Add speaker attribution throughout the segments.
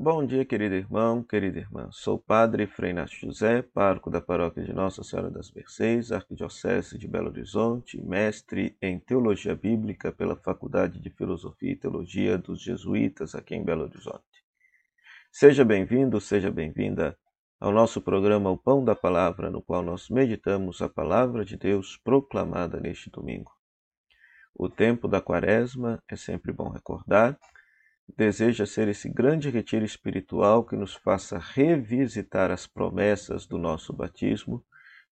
Speaker 1: Bom dia, querido irmão, querida irmã. Sou Padre Frei Inácio José, pároco da paróquia de Nossa Senhora das Mercês, Arquidiocese de Belo Horizonte, mestre em Teologia Bíblica pela Faculdade de Filosofia e Teologia dos Jesuítas aqui em Belo Horizonte. Seja bem-vindo, seja bem-vinda ao nosso programa O Pão da Palavra, no qual nós meditamos a palavra de Deus proclamada neste domingo. O tempo da quaresma é sempre bom recordar deseja ser esse grande retiro espiritual que nos faça revisitar as promessas do nosso batismo,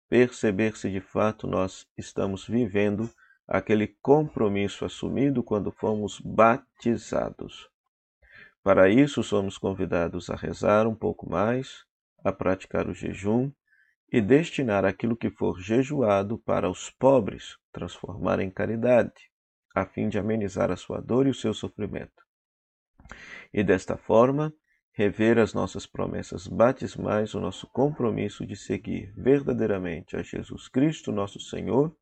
Speaker 1: perceber se de fato nós estamos vivendo aquele compromisso assumido quando fomos batizados. Para isso, somos convidados a rezar um pouco mais, a praticar o jejum e destinar aquilo que for jejuado para os pobres, transformar em caridade, a fim de amenizar a sua dor e o seu sofrimento e desta forma rever as nossas promessas batismais, o nosso compromisso de seguir verdadeiramente a Jesus Cristo, nosso Senhor,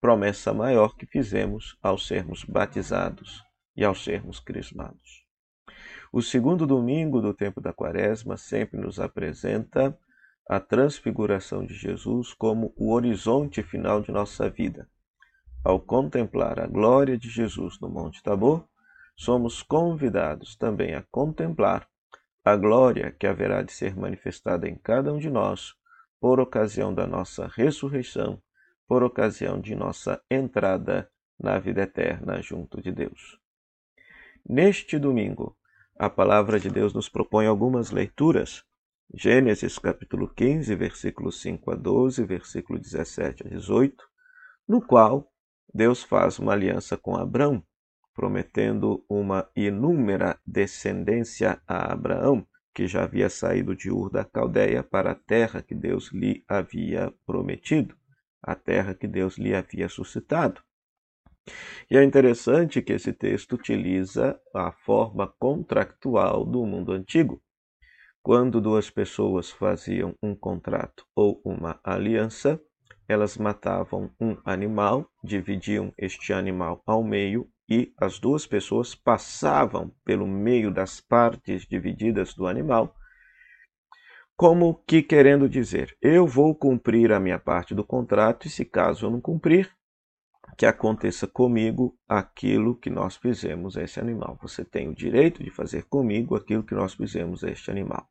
Speaker 1: promessa maior que fizemos ao sermos batizados e ao sermos crismados. O segundo domingo do tempo da Quaresma sempre nos apresenta a transfiguração de Jesus como o horizonte final de nossa vida. Ao contemplar a glória de Jesus no Monte Tabor, somos convidados também a contemplar a glória que haverá de ser manifestada em cada um de nós por ocasião da nossa ressurreição, por ocasião de nossa entrada na vida eterna junto de Deus. Neste domingo, a palavra de Deus nos propõe algumas leituras. Gênesis capítulo 15, versículos 5 a 12, versículo 17 a 18, no qual Deus faz uma aliança com Abraão prometendo uma inúmera descendência a Abraão, que já havia saído de Ur da Caldeia para a terra que Deus lhe havia prometido, a terra que Deus lhe havia suscitado. E é interessante que esse texto utiliza a forma contractual do mundo antigo. Quando duas pessoas faziam um contrato ou uma aliança, elas matavam um animal, dividiam este animal ao meio e as duas pessoas passavam pelo meio das partes divididas do animal, como que querendo dizer: eu vou cumprir a minha parte do contrato e se caso eu não cumprir, que aconteça comigo aquilo que nós fizemos a esse animal. Você tem o direito de fazer comigo aquilo que nós fizemos a este animal.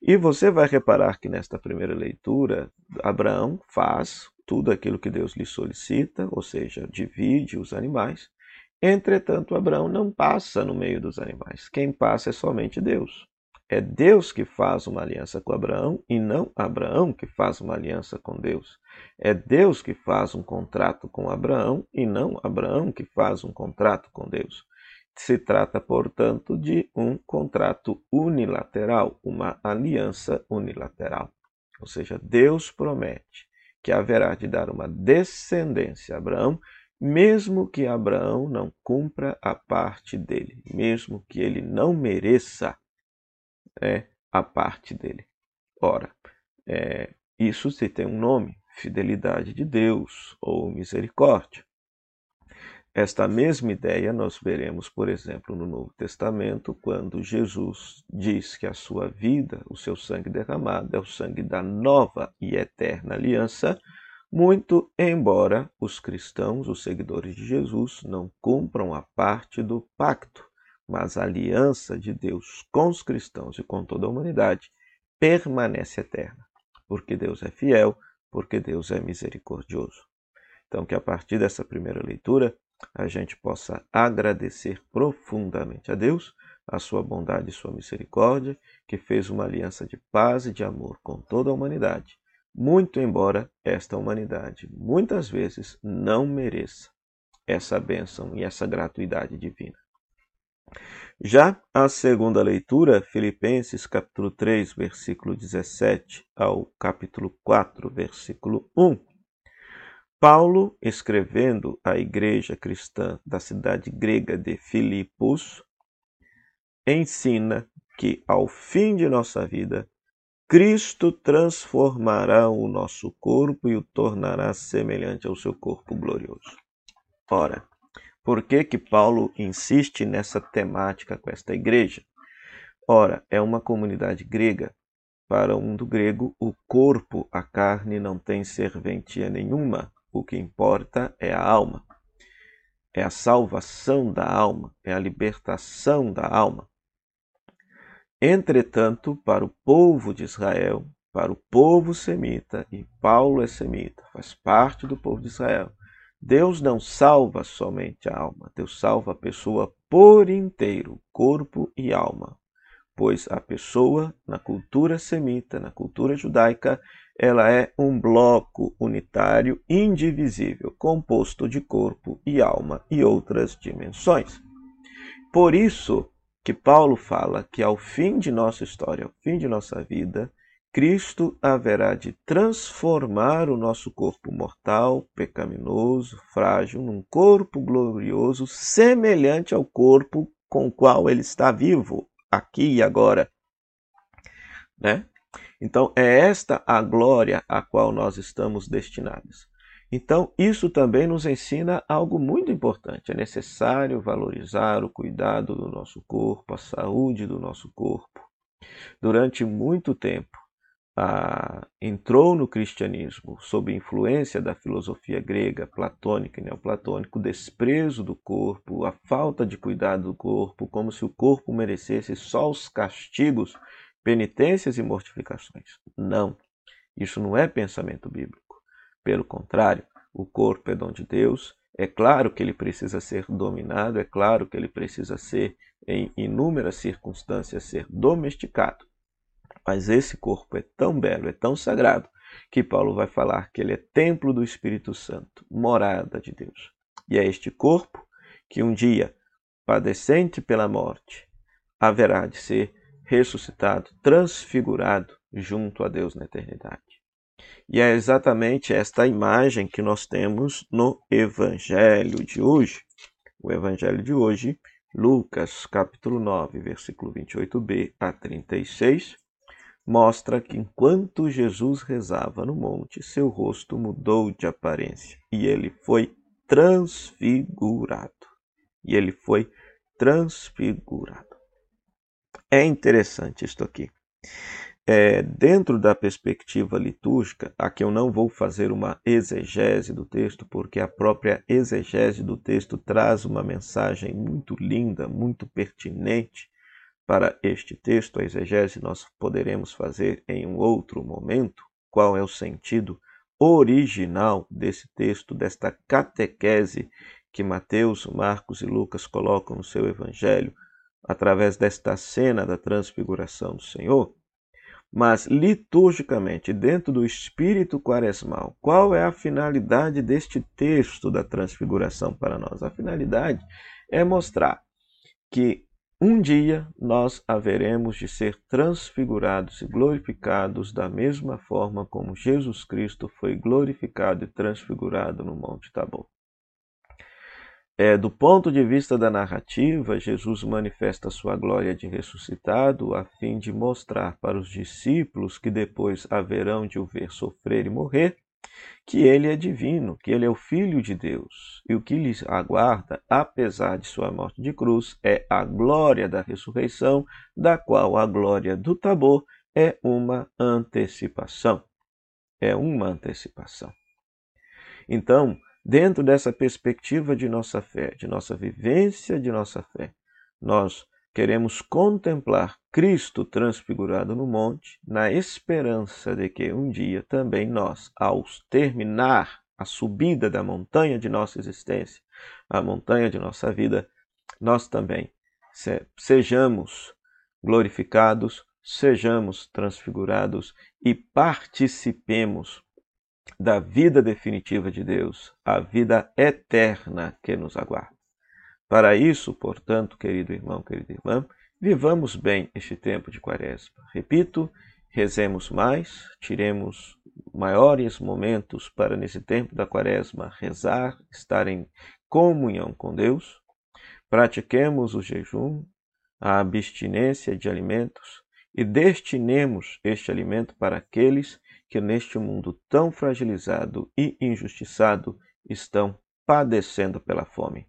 Speaker 1: E você vai reparar que nesta primeira leitura, Abraão faz tudo aquilo que Deus lhe solicita, ou seja, divide os animais, Entretanto, Abraão não passa no meio dos animais. Quem passa é somente Deus. É Deus que faz uma aliança com Abraão e não Abraão que faz uma aliança com Deus. É Deus que faz um contrato com Abraão e não Abraão que faz um contrato com Deus. Se trata, portanto, de um contrato unilateral, uma aliança unilateral. Ou seja, Deus promete que haverá de dar uma descendência a Abraão mesmo que Abraão não cumpra a parte dele, mesmo que ele não mereça é, a parte dele. Ora, é, isso se tem um nome, fidelidade de Deus ou misericórdia. Esta mesma ideia nós veremos, por exemplo, no Novo Testamento, quando Jesus diz que a sua vida, o seu sangue derramado, é o sangue da nova e eterna aliança, muito embora os cristãos, os seguidores de Jesus, não cumpram a parte do pacto, mas a aliança de Deus com os cristãos e com toda a humanidade permanece eterna, porque Deus é fiel, porque Deus é misericordioso. Então, que a partir dessa primeira leitura a gente possa agradecer profundamente a Deus a sua bondade e sua misericórdia, que fez uma aliança de paz e de amor com toda a humanidade muito embora esta humanidade muitas vezes não mereça essa bênção e essa gratuidade divina. Já a segunda leitura, Filipenses capítulo 3, versículo 17 ao capítulo 4, versículo 1. Paulo, escrevendo à igreja cristã da cidade grega de Filipos, ensina que ao fim de nossa vida Cristo transformará o nosso corpo e o tornará semelhante ao seu corpo glorioso. Ora, por que que Paulo insiste nessa temática com esta igreja? Ora, é uma comunidade grega. Para o mundo grego, o corpo, a carne, não tem serventia nenhuma. O que importa é a alma. É a salvação da alma, é a libertação da alma. Entretanto, para o povo de Israel, para o povo semita, e Paulo é semita, faz parte do povo de Israel, Deus não salva somente a alma, Deus salva a pessoa por inteiro, corpo e alma. Pois a pessoa, na cultura semita, na cultura judaica, ela é um bloco unitário, indivisível, composto de corpo e alma e outras dimensões. Por isso que Paulo fala que ao fim de nossa história, ao fim de nossa vida, Cristo haverá de transformar o nosso corpo mortal, pecaminoso, frágil, num corpo glorioso, semelhante ao corpo com o qual ele está vivo, aqui e agora. Né? Então, é esta a glória a qual nós estamos destinados. Então, isso também nos ensina algo muito importante. É necessário valorizar o cuidado do nosso corpo, a saúde do nosso corpo. Durante muito tempo, entrou no cristianismo sob influência da filosofia grega, platônica e neoplatônica, o desprezo do corpo, a falta de cuidado do corpo, como se o corpo merecesse só os castigos, penitências e mortificações. Não, isso não é pensamento bíblico. Pelo contrário, o corpo é dom de Deus. É claro que ele precisa ser dominado, é claro que ele precisa ser, em inúmeras circunstâncias, ser domesticado. Mas esse corpo é tão belo, é tão sagrado, que Paulo vai falar que ele é templo do Espírito Santo, morada de Deus. E é este corpo que um dia, padecente pela morte, haverá de ser ressuscitado, transfigurado junto a Deus na eternidade. E é exatamente esta imagem que nós temos no Evangelho de hoje. O Evangelho de hoje, Lucas, capítulo 9, versículo 28b a 36, mostra que enquanto Jesus rezava no monte, seu rosto mudou de aparência e ele foi transfigurado. E ele foi transfigurado. É interessante isto aqui. É, dentro da perspectiva litúrgica, aqui eu não vou fazer uma exegese do texto, porque a própria exegese do texto traz uma mensagem muito linda, muito pertinente para este texto, a exegese nós poderemos fazer em um outro momento. Qual é o sentido original desse texto, desta catequese que Mateus, Marcos e Lucas colocam no seu evangelho, através desta cena da transfiguração do Senhor? Mas liturgicamente, dentro do espírito quaresmal, qual é a finalidade deste texto da transfiguração para nós? A finalidade é mostrar que um dia nós haveremos de ser transfigurados e glorificados da mesma forma como Jesus Cristo foi glorificado e transfigurado no Monte Tabor. É, do ponto de vista da narrativa, Jesus manifesta sua glória de ressuscitado a fim de mostrar para os discípulos que depois haverão de o ver sofrer e morrer que ele é divino, que ele é o Filho de Deus. E o que lhes aguarda, apesar de sua morte de cruz, é a glória da ressurreição, da qual a glória do Tabor é uma antecipação. É uma antecipação. Então, dentro dessa perspectiva de nossa fé, de nossa vivência de nossa fé, nós Queremos contemplar Cristo transfigurado no monte, na esperança de que um dia também nós, ao terminar a subida da montanha de nossa existência, a montanha de nossa vida, nós também sejamos glorificados, sejamos transfigurados e participemos da vida definitiva de Deus, a vida eterna que nos aguarda. Para isso, portanto, querido irmão, querida irmã, vivamos bem este tempo de quaresma. Repito, rezemos mais, tiremos maiores momentos para, nesse tempo da quaresma, rezar, estar em comunhão com Deus. Pratiquemos o jejum, a abstinência de alimentos e destinemos este alimento para aqueles que neste mundo tão fragilizado e injustiçado estão padecendo pela fome.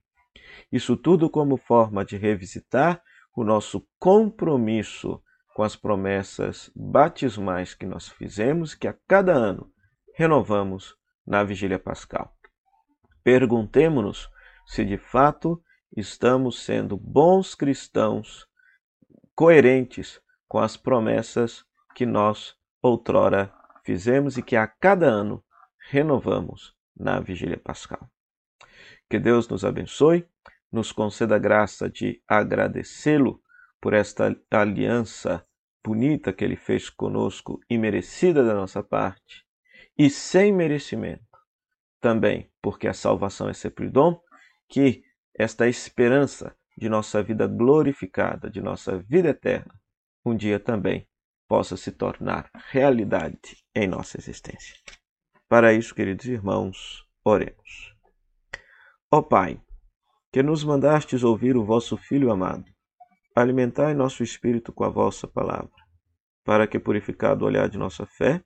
Speaker 1: Isso tudo como forma de revisitar o nosso compromisso com as promessas batismais que nós fizemos, que a cada ano renovamos na vigília pascal. Perguntemos-nos se de fato estamos sendo bons cristãos, coerentes com as promessas que nós outrora fizemos e que a cada ano renovamos na vigília pascal. Que Deus nos abençoe, nos conceda a graça de agradecê-lo por esta aliança bonita que ele fez conosco e merecida da nossa parte, e sem merecimento. Também porque a salvação é sempre dom, que esta esperança de nossa vida glorificada, de nossa vida eterna, um dia também possa se tornar realidade em nossa existência. Para isso, queridos irmãos, oremos. Ó Pai, que nos mandastes ouvir o vosso Filho amado, alimentai nosso espírito com a vossa palavra, para que, purificado o olhar de nossa fé,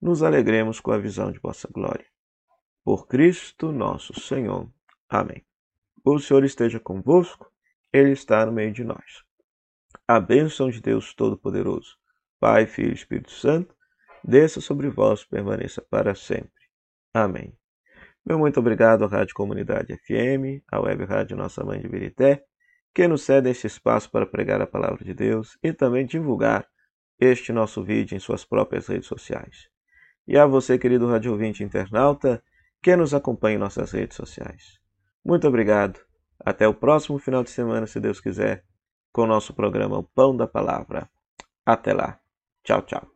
Speaker 1: nos alegremos com a visão de vossa glória. Por Cristo nosso Senhor. Amém. O Senhor esteja convosco, Ele está no meio de nós. A bênção de Deus Todo-Poderoso, Pai, Filho e Espírito Santo, desça sobre vós e permaneça para sempre. Amém. Meu muito obrigado à Rádio Comunidade FM, à Web Rádio Nossa Mãe de Birité, que nos cede este espaço para pregar a palavra de Deus e também divulgar este nosso vídeo em suas próprias redes sociais. E a você, querido rádio ouvinte internauta, que nos acompanha em nossas redes sociais. Muito obrigado. Até o próximo final de semana, se Deus quiser, com o nosso programa O Pão da Palavra. Até lá. Tchau, tchau.